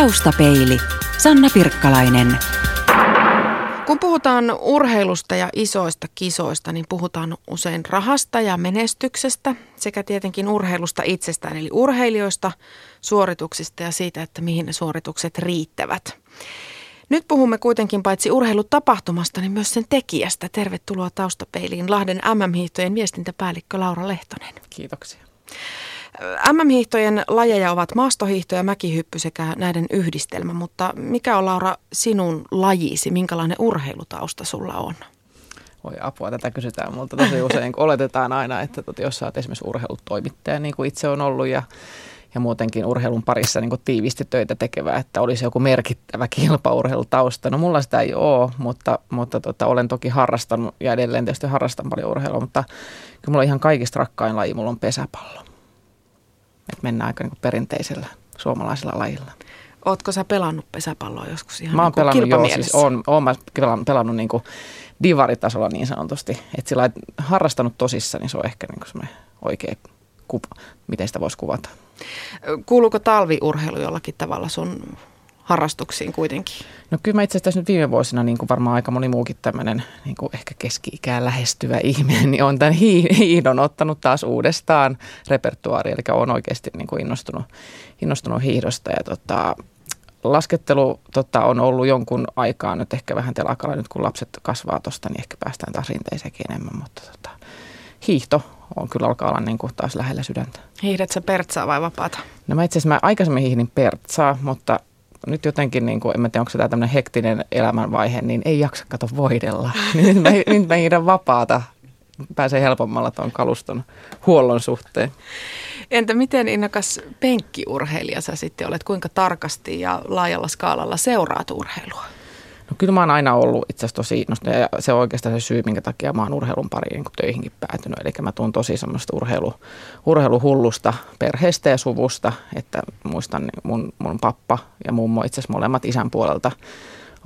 Taustapeili. Sanna Pirkkalainen. Kun puhutaan urheilusta ja isoista kisoista, niin puhutaan usein rahasta ja menestyksestä sekä tietenkin urheilusta itsestään, eli urheilijoista, suorituksista ja siitä, että mihin ne suoritukset riittävät. Nyt puhumme kuitenkin paitsi urheilutapahtumasta, niin myös sen tekijästä. Tervetuloa taustapeiliin Lahden MM-hiihtojen viestintäpäällikkö Laura Lehtonen. Kiitoksia. MM-hiihtojen lajeja ovat maastohiihto ja mäkihyppy sekä näiden yhdistelmä, mutta mikä on Laura sinun lajisi, minkälainen urheilutausta sulla on? Voi apua, tätä kysytään multa tosi usein, kun oletetaan aina, että tot, jos sä oot esimerkiksi urheilutoimittaja, niin kuin itse on ollut, ja, ja muutenkin urheilun parissa niin tiivisti töitä tekevä, että olisi joku merkittävä kilpaurheilutausta. No mulla sitä ei ole, mutta, mutta tota, olen toki harrastanut ja edelleen tietysti harrastan paljon urheilua, mutta kyllä mulla on ihan kaikista rakkain laji, mulla on pesäpallo. Et mennään aika niin perinteisellä suomalaisella lajilla. Ootko sä pelannut pesäpalloa joskus ihan Mä oon niin pelannut, joo, siis oon, oon mä pelannut, pelannut niin kuin divaritasolla niin sanotusti. Että sillä harrastanut tosissaan, niin se on ehkä niin semmoinen oikea kuva, miten sitä voisi kuvata. Kuuluuko talviurheilu jollakin tavalla sun harrastuksiin kuitenkin? No kyllä mä itse asiassa nyt viime vuosina, niin kuin varmaan aika moni muukin tämmöinen niin kuin ehkä keski-ikään lähestyvä ihminen, niin on tämän hiihdon ottanut taas uudestaan repertuaari, eli on oikeasti niin kuin innostunut, innostunut hiihdosta ja tota, laskettelu tota, on ollut jonkun aikaa nyt ehkä vähän telakalla, nyt kun lapset kasvaa tuosta, niin ehkä päästään taas rinteeseenkin enemmän, mutta tota, hiihto on kyllä alkaa olla niin kuin taas lähellä sydäntä. Hiihdät sä pertsaa vai vapaata? No mä itse asiassa mä aikaisemmin hiihdin pertsaa, mutta nyt jotenkin, niin kuin, en mä tiedä onko tämä tämmöinen hektinen elämänvaihe, niin ei jaksa kato voidella. nyt, mä, nyt mä hiidän vapaata. Pääsee helpommalla tuon kaluston huollon suhteen. Entä miten innokas penkkiurheilija sä sitten olet? Kuinka tarkasti ja laajalla skaalalla seuraat urheilua? No kyllä mä oon aina ollut itse asiassa tosi innostunut ja se on oikeastaan se syy, minkä takia mä oon urheilun pariin niin töihinkin päätynyt. Eli mä tuun tosi semmoista urheilu, urheiluhullusta perheestä ja suvusta, että muistan niin mun, mun pappa ja mummo itse asiassa molemmat isän puolelta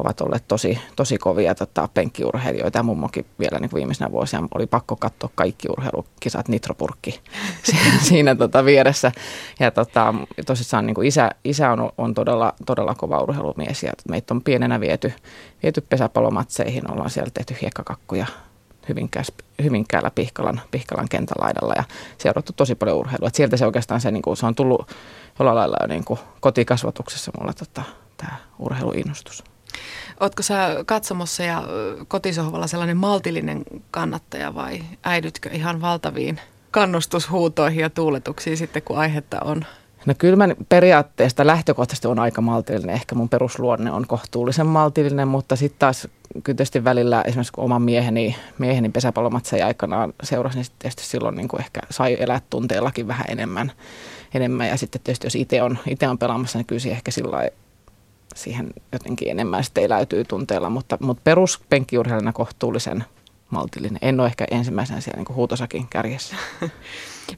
ovat olleet tosi, tosi kovia tota, penkkiurheilijoita ja mummokin vielä niin viimeisenä vuosina oli pakko katsoa kaikki urheilukisat nitropurkki siinä, siinä tota, vieressä. Ja tota, tosissaan niin isä, isä on, on todella, todella kova urheilumies ja meitä on pienenä viety, viety pesäpallomatseihin, ollaan siellä tehty hiekkakakkuja Hyvinkäällä Pihkalan, Pihkalan kentälaidalla ja seurattu tosi paljon urheilua. Et sieltä se oikeastaan se, niin kuin, se on tullut jollain lailla jo niin kuin kotikasvatuksessa mulla tota, tämä urheiluinnostus. Ootko sä katsomossa ja kotisohvalla sellainen maltillinen kannattaja vai äidytkö ihan valtaviin kannustushuutoihin ja tuuletuksiin sitten, kun aihetta on? No kyllä mä periaatteesta lähtökohtaisesti on aika maltillinen. Ehkä mun perusluonne on kohtuullisen maltillinen, mutta sitten taas kyllä välillä esimerkiksi kun oman mieheni, mieheni pesäpallomatseja aikanaan seurasi, niin tietysti silloin niin kuin ehkä sai elää tunteellakin vähän enemmän. enemmän. Ja sitten tietysti jos itse on, ite on pelaamassa, niin kyllä ehkä sillä siihen jotenkin enemmän sitten eläytyy tunteella, mutta, mutta peruspenkkiurheilijana kohtuullisen maltillinen. En ole ehkä ensimmäisenä siellä niin huutosakin kärjessä.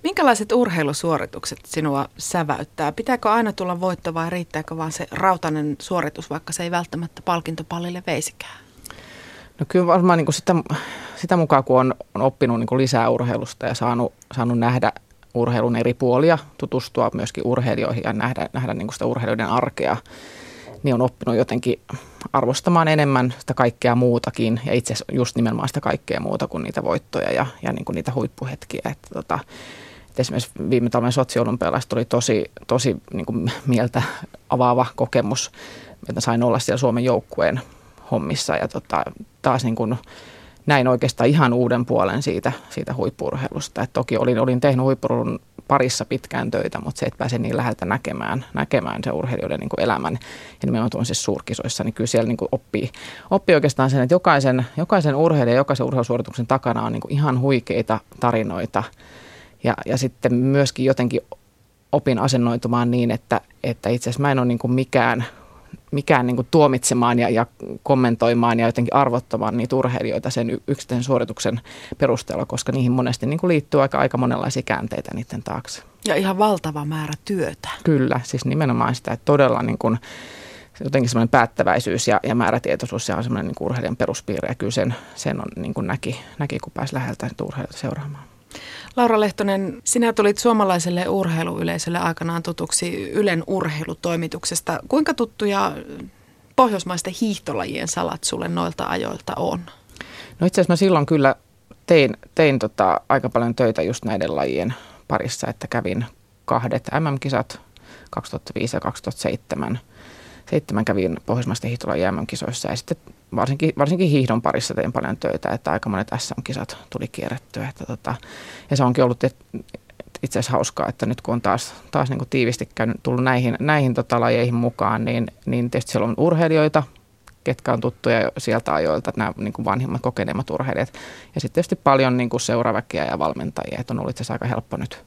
Minkälaiset urheilusuoritukset sinua säväyttää? Pitääkö aina tulla voitto vai riittääkö vaan se rautainen suoritus, vaikka se ei välttämättä palkintopallille veisikään? No kyllä varmaan niin kuin sitä, sitä mukaan, kun on, on oppinut niin kuin lisää urheilusta ja saanut, saanut nähdä urheilun eri puolia, tutustua myöskin urheilijoihin ja nähdä, nähdä niin kuin sitä urheilijoiden arkea, niin on oppinut jotenkin arvostamaan enemmän sitä kaikkea muutakin ja itse asiassa just nimenomaan sitä kaikkea muuta kuin niitä voittoja ja, ja niin kuin niitä huippuhetkiä. Että tota, että esimerkiksi viime talven sotsiolympialaista oli tosi, tosi niin kuin mieltä avaava kokemus, että sain olla siellä Suomen joukkueen hommissa ja tota, taas niin kuin näin oikeastaan ihan uuden puolen siitä, siitä huippurheilusta. Et toki olin, olin tehnyt huippurheilun parissa pitkään töitä, mutta se, että pääsee niin läheltä näkemään, näkemään se urheilijoiden niin elämän ja nimenomaan siis suurkisoissa, niin kyllä siellä niin oppii, oppii oikeastaan sen, että jokaisen, jokaisen urheilijan, jokaisen urheilusuorituksen takana on niin ihan huikeita tarinoita ja, ja sitten myöskin jotenkin opin asennoitumaan niin, että, että itse asiassa mä en ole niin mikään mikään niin kuin tuomitsemaan ja, ja kommentoimaan ja jotenkin arvottamaan niitä urheilijoita sen yksittäisen suorituksen perusteella, koska niihin monesti niin kuin liittyy aika, aika monenlaisia käänteitä niiden taakse. Ja ihan valtava määrä työtä. Kyllä, siis nimenomaan sitä, että todella niin kuin, jotenkin semmoinen päättäväisyys ja, ja määrätietoisuus ja on semmoinen niin urheilijan peruspiirre ja kyllä sen, sen on, niin kuin näki, näki, kun pääsi läheltä urheilijoita seuraamaan. Laura Lehtonen, sinä tulit suomalaiselle urheiluyleisölle aikanaan tutuksi Ylen urheilutoimituksesta. Kuinka tuttuja pohjoismaisten hiihtolajien salat sulle noilta ajoilta on? No itse asiassa mä silloin kyllä tein, tein tota aika paljon töitä just näiden lajien parissa, että kävin kahdet MM-kisat 2005 ja 2007. Seitsemän kävin Pohjoismaisten hiihtolajien MM-kisoissa ja sitten varsinkin, varsinkin hiihdon parissa tein paljon töitä, että aika monet SM-kisat tuli kierrettyä. Että tota, ja se onkin ollut itse asiassa hauskaa, että nyt kun on taas, taas niin kuin tiivisti käynyt, tullut näihin, näihin tota lajeihin mukaan, niin, niin tietysti siellä on urheilijoita, ketkä on tuttuja sieltä ajoilta, nämä niin kuin vanhimmat kokeneemmat urheilijat. Ja sitten tietysti paljon niin kuin seuraväkeä ja valmentajia, että on ollut itse asiassa aika helppo nyt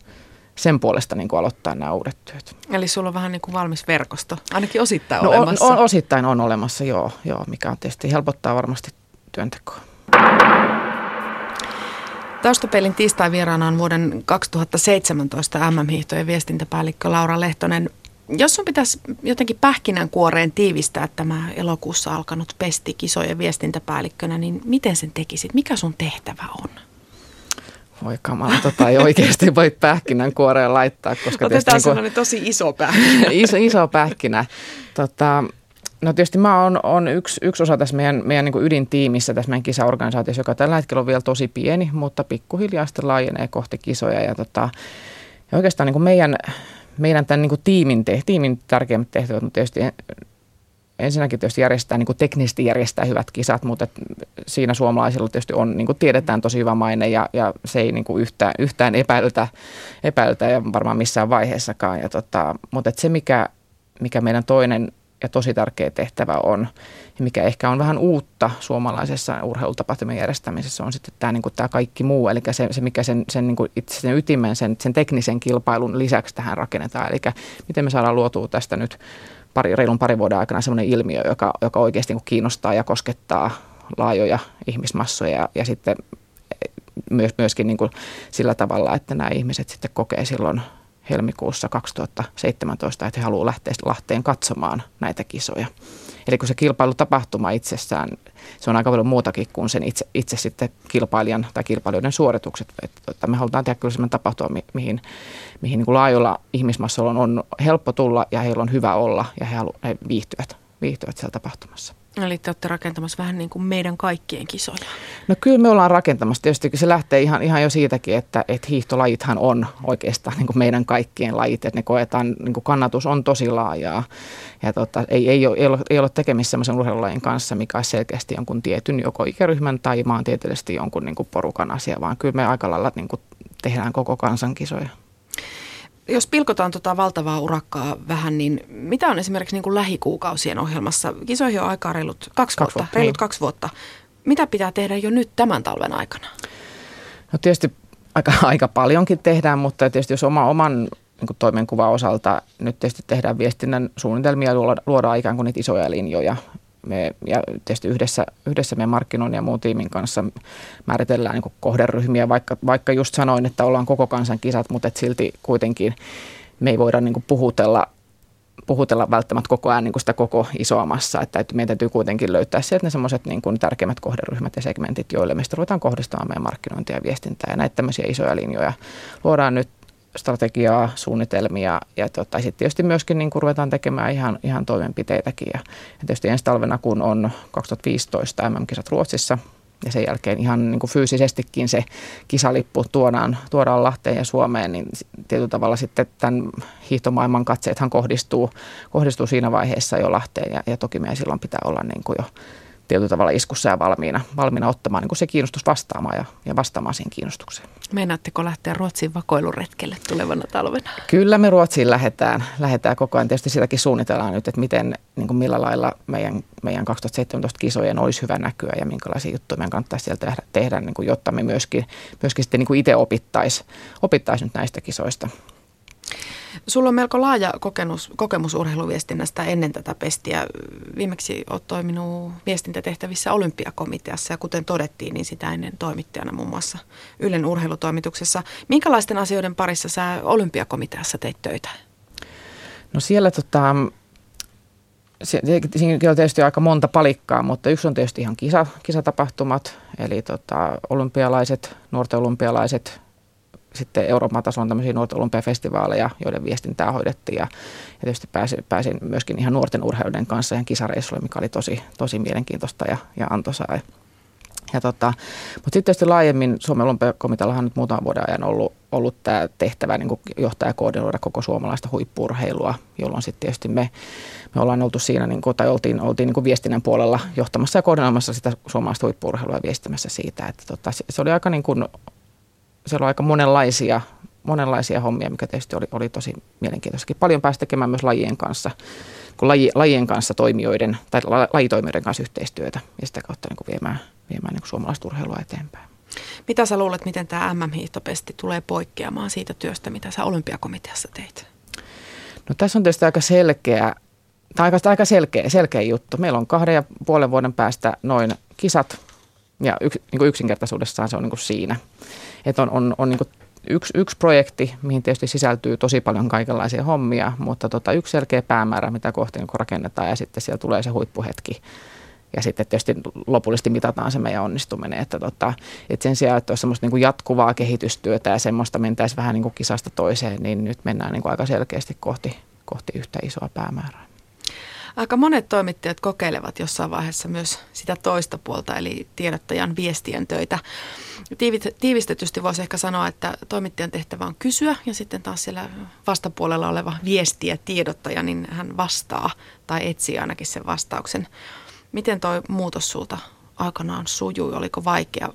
sen puolesta niin kuin aloittaa nämä uudet työt. Eli sulla on vähän niin kuin valmis verkosto, ainakin osittain no, olemassa. On, on, osittain on olemassa, joo, joo, mikä on tietysti helpottaa varmasti työntekoa. Taustapelin tiistai vieraana on vuoden 2017 MM-hiihtojen viestintäpäällikkö Laura Lehtonen. Jos sun pitäisi jotenkin pähkinänkuoreen tiivistää tämä elokuussa alkanut pesti kisojen viestintäpäällikkönä, niin miten sen tekisit? Mikä sun tehtävä on? Voi kamala, tota ei oikeasti voi pähkinänkuoreen laittaa. Koska Otetaan niin kuin, tosi iso pähkinä. iso, iso pähkinä. Tota, No tietysti mä oon, on yksi, yksi osa tässä meidän, meidän niin ydintiimissä, tässä meidän kisaorganisaatiossa, joka tällä hetkellä on vielä tosi pieni, mutta pikkuhiljaa sitten laajenee kohti kisoja. Ja, tota, ja oikeastaan niin meidän, meidän tämän niin tiimin, te, tiimin tärkeimmät tehtävät on tietysti ensinnäkin tietysti järjestää, niin kuin teknisesti järjestää hyvät kisat, mutta siinä suomalaisilla tietysti on, niin kuin tiedetään, tosi hyvä maine ja, ja se ei niin kuin yhtään, yhtään epäilytä, epäilytä ja varmaan missään vaiheessakaan. Ja tota, mutta se, mikä, mikä meidän toinen ja tosi tärkeä tehtävä on, ja mikä ehkä on vähän uutta suomalaisessa urheilutapahtumien järjestämisessä, on sitten tämä, niin kuin tämä kaikki muu, eli se, se mikä sen, sen niin kuin itse sen ytimen, sen, sen teknisen kilpailun lisäksi tähän rakennetaan, eli miten me saadaan luotua tästä nyt pari, reilun parin vuoden aikana sellainen ilmiö, joka, joka oikeasti niin kiinnostaa ja koskettaa laajoja ihmismassoja ja, ja sitten myös, myöskin niin kuin sillä tavalla, että nämä ihmiset sitten kokee silloin helmikuussa 2017, että he haluavat lähteä Lahteen katsomaan näitä kisoja. Eli kun se kilpailutapahtuma itsessään, se on aika paljon muutakin kuin sen itse, itse sitten kilpailijan tai kilpailijoiden suoritukset. Että me halutaan tehdä kyllä sellainen tapahtuma, mihin, mihin niin kuin laajoilla ihmismassoilla on, on helppo tulla ja heillä on hyvä olla ja he, halu, he viihtyvät, viihtyvät siellä tapahtumassa. Eli te olette rakentamassa vähän niin kuin meidän kaikkien kisoja. No kyllä me ollaan rakentamassa. Tietysti se lähtee ihan, ihan jo siitäkin, että, että hiihtolajithan on oikeastaan niin kuin meidän kaikkien lajit. Että ne koetaan, niin kuin kannatus on tosi laajaa. Ja tota, ei, ei, ole, ei, ole, ei ole tekemistä sellaisen urheilulajin kanssa, mikä olisi selkeästi jonkun tietyn joko ikäryhmän tai maantieteellisesti jonkun niin kuin porukan asia, vaan kyllä me aika lailla niin kuin tehdään koko kansan kisoja. Jos pilkotaan tuota valtavaa urakkaa vähän, niin mitä on esimerkiksi niin kuin lähikuukausien ohjelmassa? Kisoihin on aikaa reilut kaksi, kaksi vuotta, vuotta, reilut niin. kaksi vuotta. Mitä pitää tehdä jo nyt tämän talven aikana? No tietysti aika, aika paljonkin tehdään, mutta tietysti jos oma, oman niin kuin toimenkuvan osalta nyt tietysti tehdään viestinnän suunnitelmia ja luodaan ikään kuin niitä isoja linjoja me, ja tietysti yhdessä, yhdessä meidän markkinoinnin ja muun tiimin kanssa määritellään niin kohderyhmiä, vaikka, vaikka just sanoin, että ollaan koko kansan kisat, mutta et silti kuitenkin me ei voida niin puhutella puhutella välttämättä koko ajan niin sitä koko isoa massaa, että, meidän täytyy kuitenkin löytää sieltä ne semmoiset niin tärkeimmät kohderyhmät ja segmentit, joille me ruvetaan kohdistamaan meidän markkinointia ja viestintää. Ja näitä tämmöisiä isoja linjoja luodaan nyt strategiaa, suunnitelmia ja tota, sitten tietysti myöskin niin ruvetaan tekemään ihan, ihan toimenpiteitäkin. Ja, ja tietysti ensi talvena, kun on 2015 MM-kisat Ruotsissa ja sen jälkeen ihan niin kuin fyysisestikin se kisalippu tuodaan, tuodaan Lahteen ja Suomeen, niin tietyllä tavalla sitten tämän hiihtomaailman katseethan kohdistuu, kohdistuu siinä vaiheessa jo Lahteen ja, ja toki meidän silloin pitää olla niin kuin jo tietyllä tavalla iskussa ja valmiina, valmiina ottamaan niin kuin se kiinnostus vastaamaan ja, ja vastaamaan siihen kiinnostukseen. Meinaatteko lähteä Ruotsin vakoiluretkelle tulevana talvena? Kyllä me Ruotsiin lähdetään, lähdetään koko ajan. Tietysti sitäkin suunnitellaan nyt, että miten, niin kuin millä lailla meidän, meidän 2017 kisojen olisi hyvä näkyä ja minkälaisia juttuja meidän kannattaisi sieltä tehdä, tehdä niin kuin, jotta me myöskin, myöskin sitten niin kuin itse opittaisiin opittais nyt näistä kisoista. Sulla on melko laaja kokemus, kokemus urheiluviestinnästä ennen tätä pestiä. Viimeksi olet toiminut viestintätehtävissä olympiakomiteassa ja kuten todettiin, niin sitä ennen toimittajana muun muassa Ylen urheilutoimituksessa. Minkälaisten asioiden parissa sä olympiakomiteassa teit töitä? No siellä tota, siinä on tietysti aika monta palikkaa, mutta yksi on tietysti ihan kisa, kisatapahtumat, eli tota, olympialaiset, nuorten olympialaiset, sitten Euroopan tasolla tämmöisiä nuorten olympiafestivaaleja, joiden viestintää hoidettiin. Ja, ja tietysti pääsin, pääsin myöskin ihan nuorten urheilijoiden kanssa ihan kisareissulle, mikä oli tosi, tosi mielenkiintoista ja, ja antoisaa. Ja tota, mutta sitten tietysti laajemmin Suomen olympiakomiteallahan on nyt muutaman vuoden ajan ollut, ollut tämä tehtävä niin johtaa ja koordinoida koko suomalaista huippurheilua, jolloin sitten tietysti me, me ollaan oltu siinä, niin kuin, tai oltiin, oltiin niin viestinnän puolella johtamassa ja koordinoimassa sitä suomalaista huippurheilua ja viestimässä siitä. Että tota, se oli aika niin kuin, siellä oli aika monenlaisia, monenlaisia hommia, mikä tietysti oli, oli tosi mielenkiintoista. Paljon pääsi tekemään myös lajien kanssa, kun laji, lajien kanssa toimijoiden tai lajitoimijoiden kanssa yhteistyötä ja sitä kautta niin kuin viemään, viemään niin kuin suomalaista urheilua eteenpäin. Mitä sä luulet, miten tämä MM-hiihtopesti tulee poikkeamaan siitä työstä, mitä sä olympiakomiteassa teit? No tässä on tietysti aika selkeä, tai aika, aika selkeä, selkeä juttu. Meillä on kahden ja puolen vuoden päästä noin kisat, ja yks, niin kuin yksinkertaisuudessaan se on niin kuin siinä. Että on, on, on niin kuin yksi, yksi projekti, mihin tietysti sisältyy tosi paljon kaikenlaisia hommia, mutta tota, yksi selkeä päämäärä, mitä kohti niin rakennetaan ja sitten siellä tulee se huippuhetki. Ja sitten tietysti lopullisesti mitataan se meidän onnistuminen. Että, tota, että sen sijaan, että olisi semmoista niin kuin jatkuvaa kehitystyötä ja semmoista mentäisiin vähän niin kuin kisasta toiseen, niin nyt mennään niin kuin aika selkeästi kohti, kohti yhtä isoa päämäärää. Aika monet toimittajat kokeilevat jossain vaiheessa myös sitä toista puolta, eli tiedottajan viestien töitä. Tiivistetysti voisi ehkä sanoa, että toimittajan tehtävä on kysyä ja sitten taas siellä vastapuolella oleva viestiä tiedottaja, niin hän vastaa tai etsii ainakin sen vastauksen. Miten tuo muutos sulta aikanaan sujui? Oliko vaikea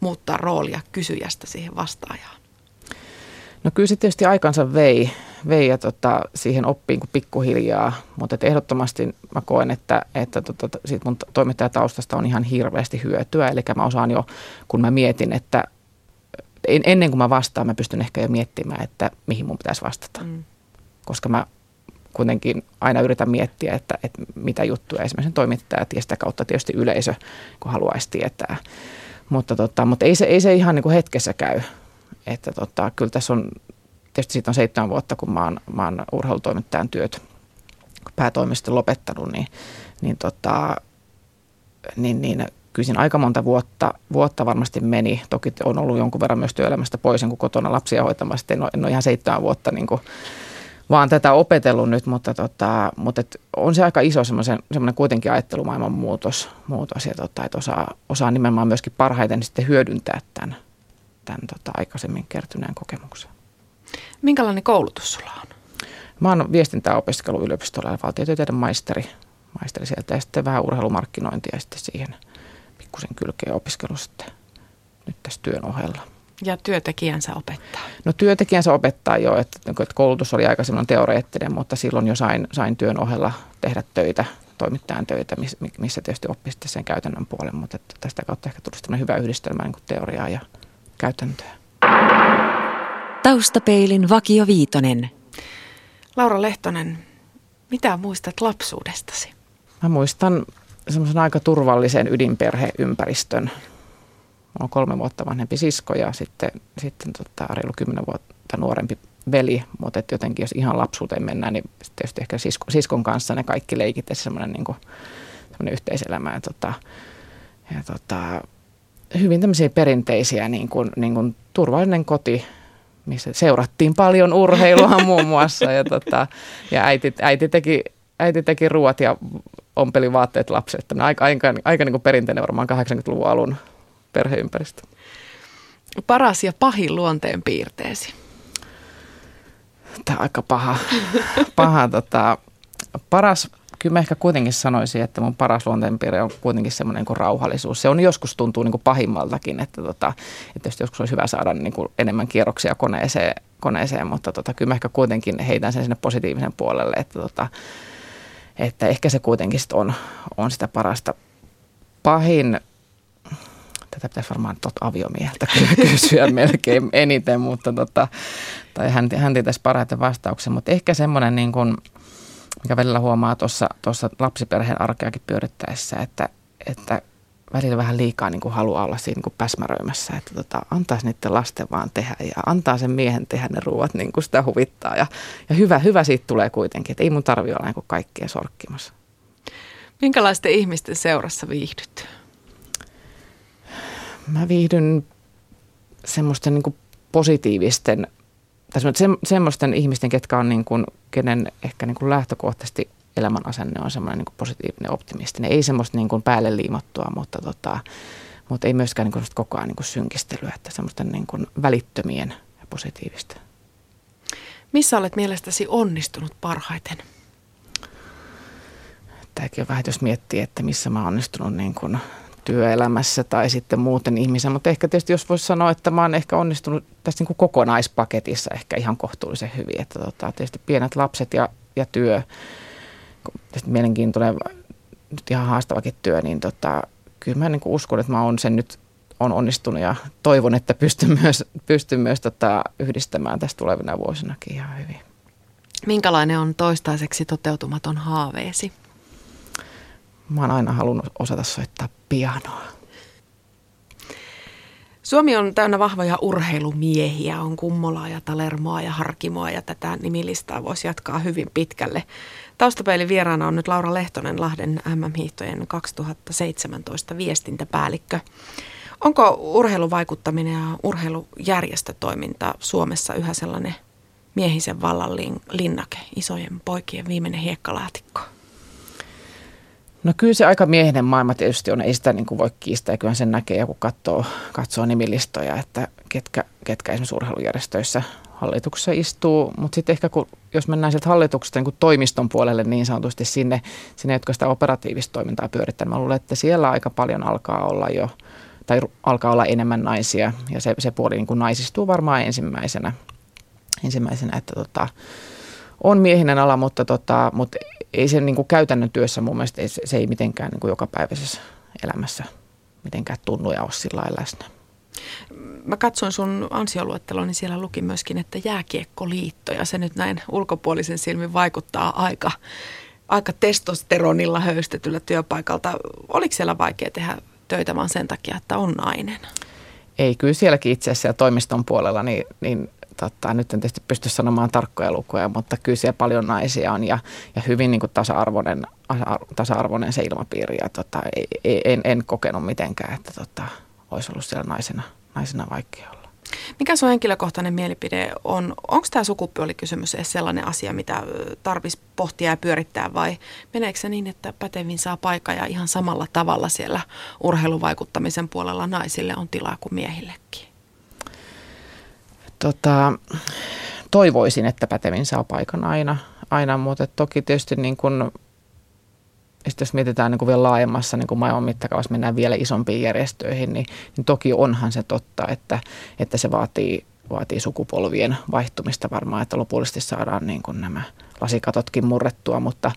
muuttaa roolia kysyjästä siihen vastaajaan? No kyllä se tietysti aikansa vei, vei ja tota, siihen oppiin kuin pikkuhiljaa, mutta ehdottomasti mä koen, että, että tota, siitä mun toimittajataustasta on ihan hirveästi hyötyä. Eli mä osaan jo, kun mä mietin, että ennen kuin mä vastaan, mä pystyn ehkä jo miettimään, että mihin mun pitäisi vastata. Mm. Koska mä kuitenkin aina yritän miettiä, että, että mitä juttuja esimerkiksi toimittajat ja sitä kautta tietysti yleisö, kun haluaisi tietää. Mutta, tota, mutta ei, se, ei se ihan niin kuin hetkessä käy. Että tota, kyllä tässä on, tietysti siitä on seitsemän vuotta, kun mä oon, mä oon urheilutoimittajan työt päätoimisesti lopettanut, niin, niin, tota, niin, niin kyllä siinä aika monta vuotta, vuotta varmasti meni. Toki on ollut jonkun verran myös työelämästä pois, kun kotona lapsia hoitamassa. En ole, en ole ihan seitsemän vuotta niin kuin vaan tätä opetellut nyt, mutta, tota, mutta et on se aika iso semmoinen kuitenkin ajattelumaailman muutos, muutos ja tota, että osaa, osaa nimenomaan myöskin parhaiten sitten hyödyntää tämän, tämän tota, aikaisemmin kertyneen kokemuksen. Minkälainen koulutus sulla on? Mä oon viestintäopiskelu yliopistolla ja valtiotieteiden maisteri, maisteri sieltä ja sitten vähän urheilumarkkinointia ja sitten siihen pikkusen kylkeen opiskelu sitten nyt tässä työn ohella. Ja työntekijänsä opettaa? No työntekijänsä opettaa jo, että, että koulutus oli aika semmoinen teoreettinen, mutta silloin jo sain, sain työn ohella tehdä töitä, toimittajan töitä, missä tietysti oppi sitten sen käytännön puolen, mutta että tästä kautta ehkä tuli hyvä yhdistelmä niin teoriaa ja käytäntöä. Taustapeilin Vakio Viitonen. Laura Lehtonen, mitä muistat lapsuudestasi? Mä muistan semmoisen aika turvallisen ydinperheympäristön on kolme vuotta vanhempi sisko ja sitten, sitten tota, reilu kymmenen vuotta nuorempi veli, mutta että jotenkin jos ihan lapsuuteen mennään, niin tietysti ehkä sisko, siskon kanssa ne kaikki leikit ja semmoinen, niin kuin, yhteiselämä ja, tota, ja tota, hyvin tämmöisiä perinteisiä niin kuin, niin kuin turvallinen koti, missä seurattiin paljon urheilua muun muassa ja, tota, ja äiti, äiti, teki, äiti teki ruoat ja ompeli vaatteet lapset. Aika, aika, aika niin kuin perinteinen varmaan 80-luvun alun perheympäristö. Paras ja pahin luonteen piirteesi? Tämä on aika paha. paha tota, paras, kyllä mä ehkä kuitenkin sanoisin, että mun paras luonteenpiirre on kuitenkin semmoinen kuin rauhallisuus. Se on joskus tuntuu niin kuin pahimmaltakin, että, tota, että joskus olisi hyvä saada niin kuin enemmän kierroksia koneeseen, koneeseen mutta tota, kyllä mä ehkä kuitenkin heitän sen sinne positiivisen puolelle, että, tota, että ehkä se kuitenkin on, on sitä parasta. Pahin tätä pitäisi varmaan tuota aviomieheltä kysyä melkein eniten, mutta tota, tai hän, hän tietäisi parhaiten vastauksen, mutta ehkä semmoinen niin kuin, mikä välillä huomaa tuossa, tuossa lapsiperheen arkeakin pyörittäessä, että, että välillä vähän liikaa niin kuin haluaa olla siinä niin kuin päsmäröimässä, että tota, antaisi niiden lasten vaan tehdä ja antaa sen miehen tehdä ne ruuat niin kuin sitä huvittaa. Ja, ja hyvä, hyvä siitä tulee kuitenkin, että ei mun tarvi olla niin kuin kaikkea sorkkimassa. Minkälaisten ihmisten seurassa viihdyt? mä viihdyn semmoisten niin positiivisten, tai semmoisten ihmisten, ketkä on niin kuin, kenen ehkä niin kuin lähtökohtaisesti elämän asenne on semmoinen niin positiivinen, optimistinen. Ei semmoista niin kuin päälle liimattua, mutta, tota, mutta ei myöskään niin kuin koko ajan niin kuin synkistelyä, että semmoista niin kuin välittömien ja positiivista. Missä olet mielestäsi onnistunut parhaiten? Tämäkin on vähän, jos miettii, että missä mä oon onnistunut niin kuin työelämässä tai sitten muuten ihmisen, mutta ehkä tietysti jos voisi sanoa, että mä oon ehkä onnistunut tässä niin kuin kokonaispaketissa ehkä ihan kohtuullisen hyvin, että tota, tietysti pienet lapset ja, ja työ, tietysti mielenkiintoinen, nyt ihan haastavakin työ, niin tota, kyllä mä niin kuin uskon, että mä oon sen nyt on onnistunut ja toivon, että pystyn myös, pystyn myös tota, yhdistämään tässä tulevina vuosinakin ihan hyvin. Minkälainen on toistaiseksi toteutumaton haaveesi? Mä oon aina halunnut osata soittaa pianoa. Suomi on täynnä vahvoja urheilumiehiä, on Kummolaa ja Talermoa ja Harkimoa ja tätä nimilistaa voisi jatkaa hyvin pitkälle. Taustapeilin vieraana on nyt Laura Lehtonen, Lahden MM-hiihtojen 2017 viestintäpäällikkö. Onko urheiluvaikuttaminen ja urheilujärjestötoiminta Suomessa yhä sellainen miehisen vallan linnake, isojen poikien viimeinen hiekkalaatikko? No kyllä se aika miehinen maailma tietysti on, ei sitä niin kuin voi kiistää. Ja kyllähän sen näkee, kun katsoo, katsoo nimilistoja, että ketkä, ketkä esimerkiksi urheilujärjestöissä hallituksessa istuu. Mutta sitten ehkä kun, jos mennään sieltä hallituksesta niin kuin toimiston puolelle niin sanotusti sinne, sinne, jotka sitä operatiivista toimintaa pyörittävät, mä luulen, että siellä aika paljon alkaa olla jo, tai alkaa olla enemmän naisia. Ja se, se puoli niin kuin naisistuu varmaan ensimmäisenä, ensimmäisenä että tota, on miehinen ala, mutta, tota, mutta ei se niin kuin käytännön työssä mun mielestä ei, se ei mitenkään niin kuin jokapäiväisessä elämässä mitenkään tunnu ja ole sillä lailla läsnä. Mä katsoin sun ansioluettelon, niin siellä luki myöskin, että jääkiekkoliitto ja se nyt näin ulkopuolisen silmin vaikuttaa aika, aika testosteronilla höystetyllä työpaikalta. Oliko siellä vaikea tehdä töitä vaan sen takia, että on nainen? Ei, kyllä sielläkin itse asiassa toimiston puolella, niin, niin tota, nyt en tietysti pysty sanomaan tarkkoja lukuja, mutta kyllä siellä paljon naisia on ja, ja hyvin niin kuin tasa-arvoinen, tasa-arvoinen se ilmapiiri. Ja tota, en, en kokenut mitenkään, että tota, olisi ollut siellä naisena, naisena vaikea olla. Mikä sun henkilökohtainen mielipide on? Onko tämä sukupuolikysymys edes sellainen asia, mitä tarvitsisi pohtia ja pyörittää vai meneekö se niin, että pätevin saa paikka ja ihan samalla tavalla siellä urheiluvaikuttamisen puolella naisille on tilaa kuin miehillekin? Tota, toivoisin, että pätevin saa paikan aina, aina mutta toki tietysti niin kun, jos mietitään niin kuin vielä laajemmassa niin kuin maailman mittakaavassa, mennään vielä isompiin järjestöihin, niin, niin toki onhan se totta, että, että se vaatii, vaatii sukupolvien vaihtumista varmaan, että lopullisesti saadaan niin kuin nämä lasikatotkin murrettua, mutta,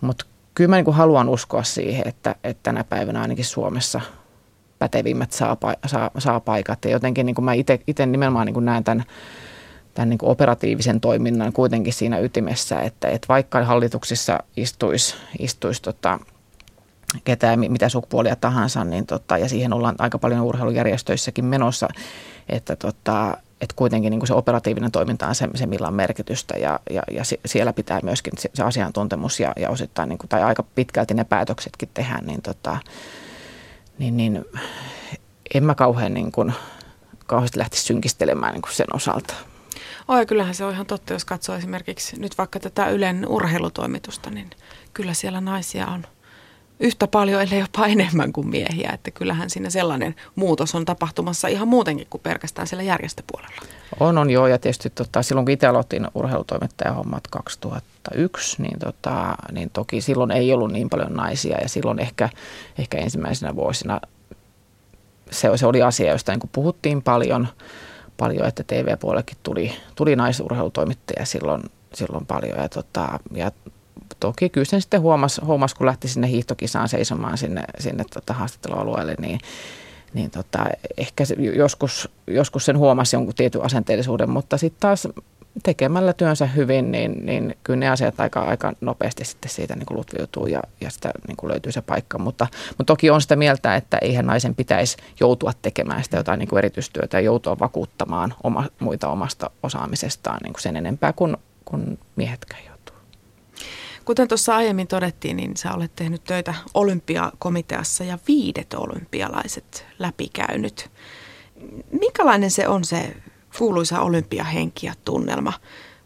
mutta kyllä mä niin kuin haluan uskoa siihen, että, että tänä päivänä ainakin Suomessa – pätevimmät saa, saa, saa paikat. Ja jotenkin niin kuin mä itse nimenomaan niin kuin näen tämän, tämän niin kuin operatiivisen toiminnan kuitenkin siinä ytimessä, että, että vaikka hallituksissa istuisi, istuisi tota, ketään, mitä sukupuolia tahansa, niin tota, ja siihen ollaan aika paljon urheilujärjestöissäkin menossa, että tota, että kuitenkin niin kuin se operatiivinen toiminta on se, se millä on merkitystä ja, ja, ja siellä pitää myöskin se, se asiantuntemus ja, ja osittain, niin kuin, tai aika pitkälti ne päätöksetkin tehdä, niin tota, niin, niin en mä kauhean niin kuin, kauheasti lähtisi synkistelemään niin kuin sen osalta. Oi, kyllähän se on ihan totta, jos katsoo esimerkiksi nyt vaikka tätä Ylen urheilutoimitusta, niin kyllä siellä naisia on yhtä paljon, ellei jopa enemmän kuin miehiä. Että kyllähän siinä sellainen muutos on tapahtumassa ihan muutenkin kuin pelkästään siellä järjestöpuolella. On, on joo. Ja tietysti tota, silloin kun itse aloitin urheilutoimittajahommat 2001, niin, tota, niin toki silloin ei ollut niin paljon naisia. Ja silloin ehkä, ehkä ensimmäisenä vuosina se, se oli asia, josta niin puhuttiin paljon, paljon, että TV-puolellekin tuli, tuli naisurheilutoimittajia silloin, silloin paljon. Ja, tota, ja toki kyllä sen sitten huomasi, huomasi kun lähti sinne hiihtokisaan seisomaan sinne, sinne tota haastattelualueelle, niin, niin tota, ehkä joskus, joskus sen huomasi jonkun tietyn asenteellisuuden, mutta sitten taas tekemällä työnsä hyvin, niin, niin kyllä ne asiat aika, aika nopeasti sitten siitä niin lutviutuu ja, ja sitä niin kuin löytyy se paikka. Mutta, mutta toki on sitä mieltä, että eihän naisen pitäisi joutua tekemään sitä jotain niin kuin erityistyötä ja joutua vakuuttamaan oma, muita omasta osaamisestaan niin kuin sen enempää kuin, kuin miehetkään joutuu. Kuten tuossa aiemmin todettiin, niin sä olet tehnyt töitä olympiakomiteassa ja viidet olympialaiset läpikäynyt. Minkälainen se on se kuuluisa olympiahenki ja tunnelma.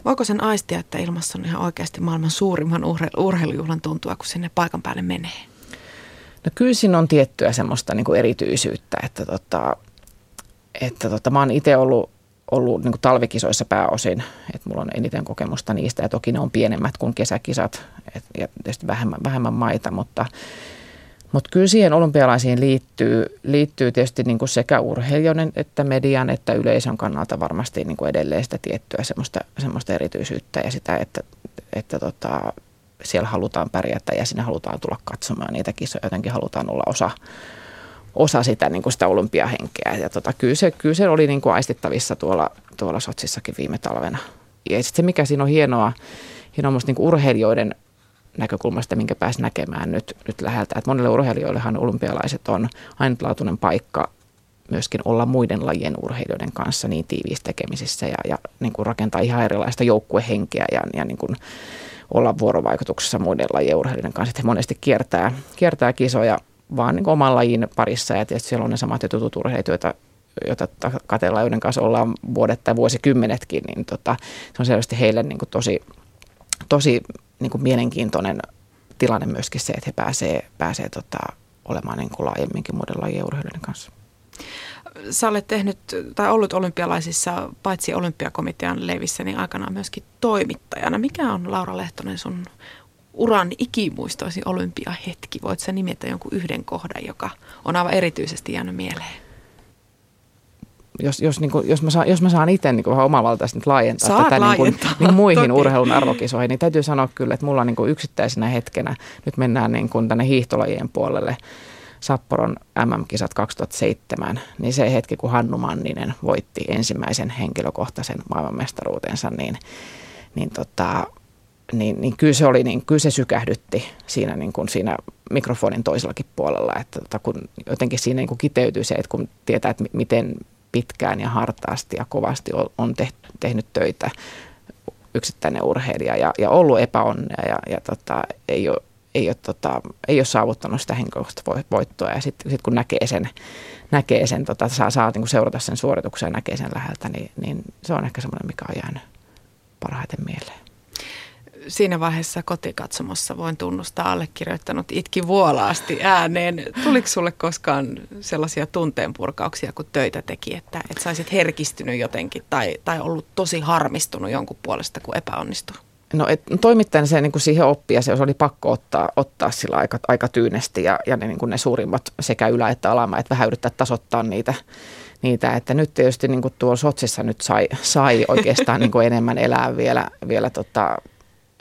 Voiko sen aistia, että ilmassa on ihan oikeasti maailman suurimman urheilujuhlan tuntua, kun sinne paikan päälle menee? No kyllä siinä on tiettyä semmoista niin kuin erityisyyttä, että, tota, että tota, mä oon itse ollut, ollut niin talvikisoissa pääosin, että mulla on eniten kokemusta niistä. Ja toki ne on pienemmät kuin kesäkisat et, ja tietysti vähemmän, vähemmän maita, mutta mutta kyllä siihen olympialaisiin liittyy, liittyy tietysti niin kuin sekä urheilijoiden että median että yleisön kannalta varmasti niin kuin edelleen sitä tiettyä semmoista, semmoista erityisyyttä ja sitä, että, että tota, siellä halutaan pärjätä ja sinne halutaan tulla katsomaan niitä kisoja, jotenkin halutaan olla osa, osa sitä, niin kuin sitä olympiahenkeä. Ja tota, kyllä, se, kyllä se oli niin kuin aistittavissa tuolla, tuolla Sotsissakin viime talvena. Ja sitten se, mikä siinä on hienoa, hienoa niin kuin urheilijoiden näkökulmasta, minkä pääsi näkemään nyt, nyt läheltä. Että monille urheilijoillehan olympialaiset on ainutlaatuinen paikka myöskin olla muiden lajien urheilijoiden kanssa niin tiiviissä tekemisissä ja, ja niin kuin rakentaa ihan erilaista joukkuehenkeä ja, ja niin kuin olla vuorovaikutuksessa muiden lajien urheilijoiden kanssa. He monesti kiertää, kiertää kisoja vaan niin oman lajin parissa ja tietysti siellä on ne samat ja tutut urheilijat, joita, joita katellaan, joiden kanssa ollaan vuodet tai vuosikymmenetkin, niin tota, se on selvästi heille niin kuin tosi, tosi niin kuin mielenkiintoinen tilanne myöskin se, että he pääsee, pääsee tota, olemaan niin kuin laajemminkin muiden lajien urheilijoiden kanssa. Sä olet tehnyt tai ollut olympialaisissa paitsi olympiakomitean leivissä, niin aikanaan myöskin toimittajana. Mikä on Laura Lehtonen sun uran ikimuistoisi olympiahetki? Voit sä nimetä jonkun yhden kohdan, joka on aivan erityisesti jäänyt mieleen? jos, jos, niin kuin, jos, mä saan, jos mä saan itse niin vähän omavaltaisesti nyt laajentaa Saat tätä laajentaa, niin kuin, niin muihin toki. urheilun arvokisoihin, niin täytyy sanoa kyllä, että mulla on niin kuin yksittäisenä hetkenä, nyt mennään niin kuin tänne hiihtolajien puolelle, Sapporon MM-kisat 2007, niin se hetki, kun Hannu Manninen voitti ensimmäisen henkilökohtaisen maailmanmestaruutensa, niin, niin, tota, niin, niin kyllä se oli, niin kyllä se sykähdytti siinä, niin kuin siinä mikrofonin toisellakin puolella, että tota, kun jotenkin siinä niin kuin kiteytyy se, että kun tietää, että miten pitkään ja hartaasti ja kovasti on tehnyt töitä yksittäinen urheilija ja, ja ollut epäonnea ja, ja tota, ei, ole, ei, ole, tota, ei ole saavuttanut sitä henkilökohtaista voittoa. Ja sitten sit kun näkee sen, näkee sen tota, saa, saa niin seurata sen suorituksen ja näkee sen läheltä, niin, niin se on ehkä semmoinen, mikä on jäänyt parhaiten mieleen siinä vaiheessa kotikatsomossa voin tunnustaa allekirjoittanut itki vuolaasti ääneen. Tuliko sulle koskaan sellaisia tunteenpurkauksia, kun töitä teki, että, että saisit herkistynyt jotenkin tai, tai ollut tosi harmistunut jonkun puolesta, kun epäonnistui? No et, toimittajan se niin kuin siihen oppia, se oli pakko ottaa, ottaa sillä aika, aika tyynesti ja, ja ne, niin kuin ne suurimmat sekä ylä- että alama, että vähän yrittää tasoittaa niitä, niitä, että nyt tietysti niin kuin tuolla Sotsissa nyt sai, sai oikeastaan niin kuin enemmän elää vielä, vielä tota,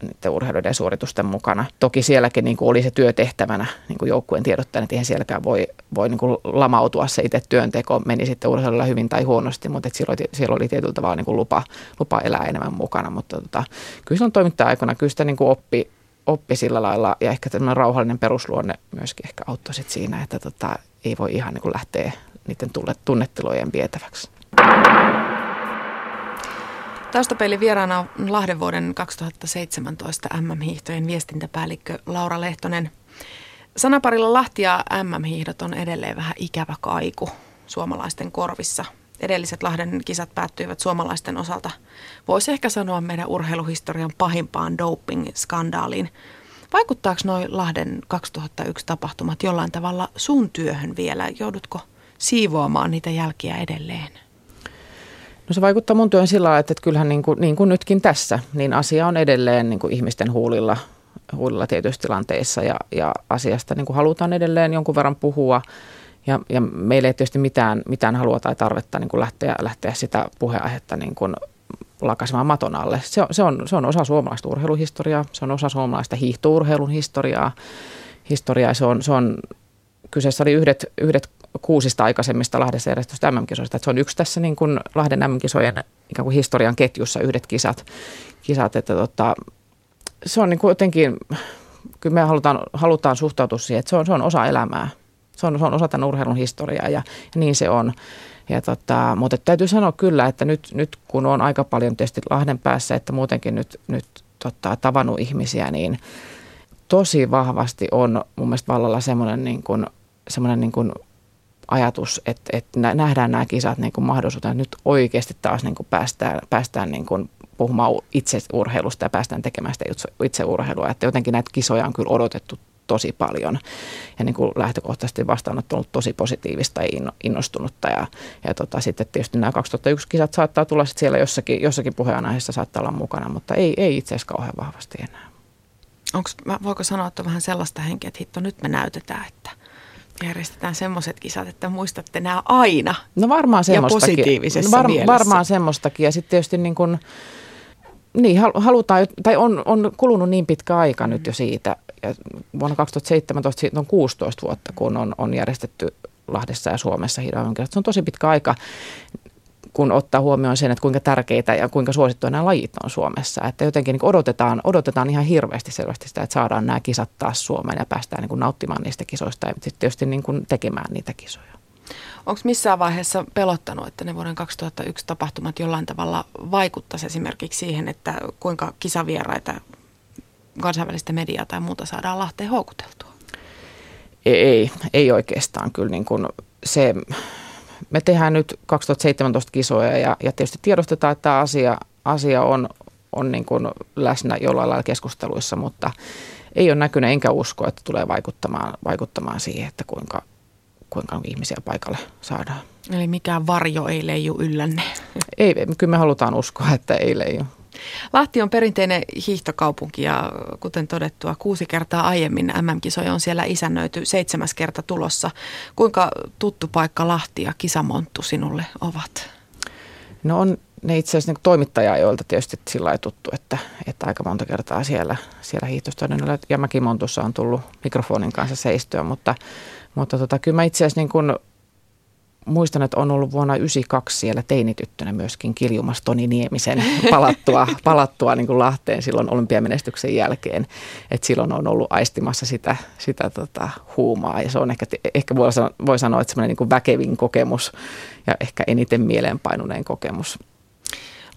niiden urheilijoiden suoritusten mukana. Toki sielläkin niin kuin oli se työtehtävänä niin kuin joukkueen tiedottajana, että eihän sielläkään voi, voi niin kuin lamautua se itse työnteko, meni sitten urheilulla hyvin tai huonosti, mutta että siellä, oli, siellä oli tietyllä tavalla niin kuin lupa, lupa elää enemmän mukana. Mutta tota, kyllä silloin toimittaja-aikana kyllä sitä niin kuin oppi, oppi sillä lailla ja ehkä tämmöinen rauhallinen perusluonne myöskin ehkä auttoi sit siinä, että tota, ei voi ihan niin kuin lähteä niiden tunnettelujen vietäväksi. Taustapeli vieraana on Lahden vuoden 2017 MM-hiihtojen viestintäpäällikkö Laura Lehtonen. Sanaparilla Lahti ja MM-hiihdot on edelleen vähän ikävä kaiku suomalaisten korvissa. Edelliset Lahden kisat päättyivät suomalaisten osalta, voisi ehkä sanoa meidän urheiluhistorian pahimpaan doping-skandaaliin. Vaikuttaako noin Lahden 2001 tapahtumat jollain tavalla sun työhön vielä? Joudutko siivoamaan niitä jälkiä edelleen? No se vaikuttaa mun työn sillä lailla, että, että kyllähän niin kuin, niin kuin nytkin tässä, niin asia on edelleen niin kuin ihmisten huulilla, huulilla tietyissä tilanteissa ja, ja asiasta niin kuin halutaan edelleen jonkun verran puhua. Ja, ja meillä ei tietysti mitään, mitään halua tai tarvetta niin kuin lähteä, lähteä sitä puheaihetta niin kuin lakasemaan maton alle. Se on, se, on, se on osa suomalaista urheiluhistoriaa, se on osa suomalaista hiihtourheilun historiaa. historiaa. Se on, se on, kyseessä oli yhdet, yhdet kuusista aikaisemmista Lahdessa järjestystä MM-kisoista. Että se on yksi tässä niin kuin Lahden MM-kisojen ikään kuin historian ketjussa yhdet kisat. kisat että tota, se on niin kuin jotenkin, kyllä me halutaan, halutaan suhtautua siihen, että se on, se on osa elämää. Se on, se on osa tämän urheilun historiaa ja, ja niin se on. Ja tota, mutta täytyy sanoa kyllä, että nyt, nyt kun on aika paljon tietysti Lahden päässä, että muutenkin nyt, nyt tota, tavannut ihmisiä, niin tosi vahvasti on mun mielestä vallalla semmoinen niin kuin, semmoinen niin kuin ajatus, että, että nähdään nämä kisat niin kuin mahdollisuutena, nyt oikeasti taas niin kuin päästään, päästään niin kuin puhumaan itse urheilusta ja päästään tekemään sitä itse urheilua. Että jotenkin näitä kisoja on kyllä odotettu tosi paljon ja niin kuin lähtökohtaisesti vastaanotto on ollut tosi positiivista ja innostunutta. Ja, ja tota, sitten tietysti nämä 2001 kisat saattaa tulla sitten siellä jossakin, jossakin puheenaiheessa saattaa olla mukana, mutta ei, ei itse asiassa kauhean vahvasti enää. Onks, voiko sanoa, että vähän sellaista henkeä, että hitto nyt me näytetään, että järjestetään semmoiset kisat, että muistatte nämä aina. No varmaan semmoistakin. Ja positiivisessa Var, mielessä. Varmaan semmoistakin. Ja sitten tietysti niin kuin, niin, halutaan, tai on, on kulunut niin pitkä aika nyt jo siitä. Ja vuonna 2017, siitä on 16 vuotta, kun on, on järjestetty Lahdessa ja Suomessa hidon Se on tosi pitkä aika kun ottaa huomioon sen, että kuinka tärkeitä ja kuinka suosittuja nämä lajit on Suomessa. Että jotenkin niin odotetaan, odotetaan ihan hirveästi selvästi sitä, että saadaan nämä kisat taas Suomeen ja päästään niin kuin nauttimaan niistä kisoista ja sitten tietysti niin kuin tekemään niitä kisoja. Onko missään vaiheessa pelottanut, että ne vuoden 2001 tapahtumat jollain tavalla vaikuttaisi esimerkiksi siihen, että kuinka kisavieraita kansainvälistä mediaa tai muuta saadaan Lahteen houkuteltua? Ei, ei oikeastaan kyllä niin kuin se, me tehdään nyt 2017 kisoja ja, ja tietysti tiedostetaan, että tämä asia, asia on, on niin kuin läsnä jollain lailla keskusteluissa, mutta ei ole näkynyt enkä usko, että tulee vaikuttamaan, vaikuttamaan siihen, että kuinka, kuinka ihmisiä paikalle saadaan. Eli mikään varjo ei leiju yllänne. Ei, kyllä me halutaan uskoa, että ei leiju. Lahti on perinteinen hiihtokaupunki ja kuten todettua, kuusi kertaa aiemmin MM-kisoja on siellä isännöity, seitsemäs kerta tulossa. Kuinka tuttu paikka Lahti ja kisamonttu sinulle ovat? No on ne itse asiassa niin toimittajaa, joilta tietysti sillä tuttu, että, että aika monta kertaa siellä, siellä hiihtostadionilla ja mäkin Montussa on tullut mikrofonin kanssa seistyä, mutta, mutta tota, kyllä mä itse asiassa niin kuin muistan, että on ollut vuonna 1992 siellä teinityttönä myöskin Kiljumas Toni Niemisen palattua, palattua niin kuin Lahteen silloin olympiamenestyksen jälkeen. Että silloin on ollut aistimassa sitä, sitä tota, huumaa ja se on ehkä, ehkä voi, sanoa, voi sanoa, että semmoinen niin väkevin kokemus ja ehkä eniten mieleenpainuneen kokemus.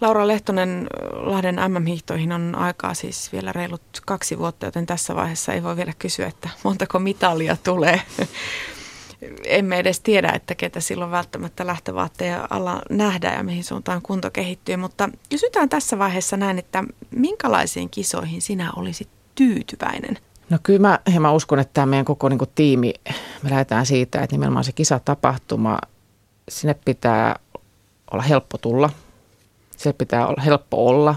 Laura Lehtonen, Lahden MM-hiihtoihin on aikaa siis vielä reilut kaksi vuotta, joten tässä vaiheessa ei voi vielä kysyä, että montako mitalia tulee emme edes tiedä, että ketä silloin välttämättä lähtövaatteja alla nähdään ja mihin suuntaan kunto kehittyy. Mutta kysytään tässä vaiheessa näin, että minkälaisiin kisoihin sinä olisit tyytyväinen? No kyllä mä, mä uskon, että tämä meidän koko niin kuin, tiimi, me lähdetään siitä, että nimenomaan se kisatapahtuma, sinne pitää olla helppo tulla, se pitää olla helppo olla,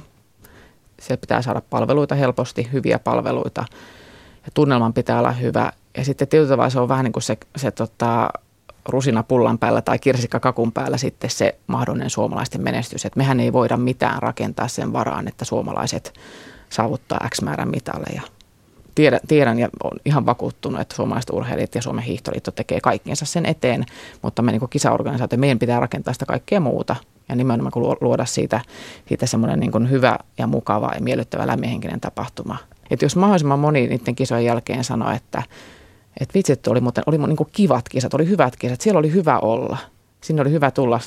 se pitää saada palveluita helposti, hyviä palveluita ja tunnelman pitää olla hyvä ja sitten tietyllä tavalla se on vähän niin kuin se, se tota, rusina pullan päällä tai kirsikka kakun päällä sitten se mahdollinen suomalaisten menestys. Että mehän ei voida mitään rakentaa sen varaan, että suomalaiset saavuttaa X määrän mitaleja. Tiedän, tiedän ja olen ihan vakuuttunut, että suomalaiset urheilijat ja Suomen hiihtoliitto tekee kaikkiensa sen eteen, mutta me niin kisaorganisaatio, meidän pitää rakentaa sitä kaikkea muuta. Ja nimenomaan kun luoda siitä, siitä semmoinen niin hyvä ja mukava ja miellyttävä lämminhenkinen tapahtuma. Että jos mahdollisimman moni niiden kisojen jälkeen sanoo, että että vitsit oli muuten, oli niin kuin kivat kisat, oli hyvät kisat, siellä oli hyvä olla. Sinne oli hyvä tulla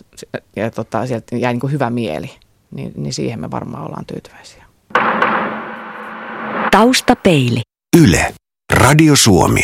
ja tota, sieltä jäi niin kuin hyvä mieli. Niin, niin siihen me varmaan ollaan tyytyväisiä. Taustapeili. Yle. Radio Suomi.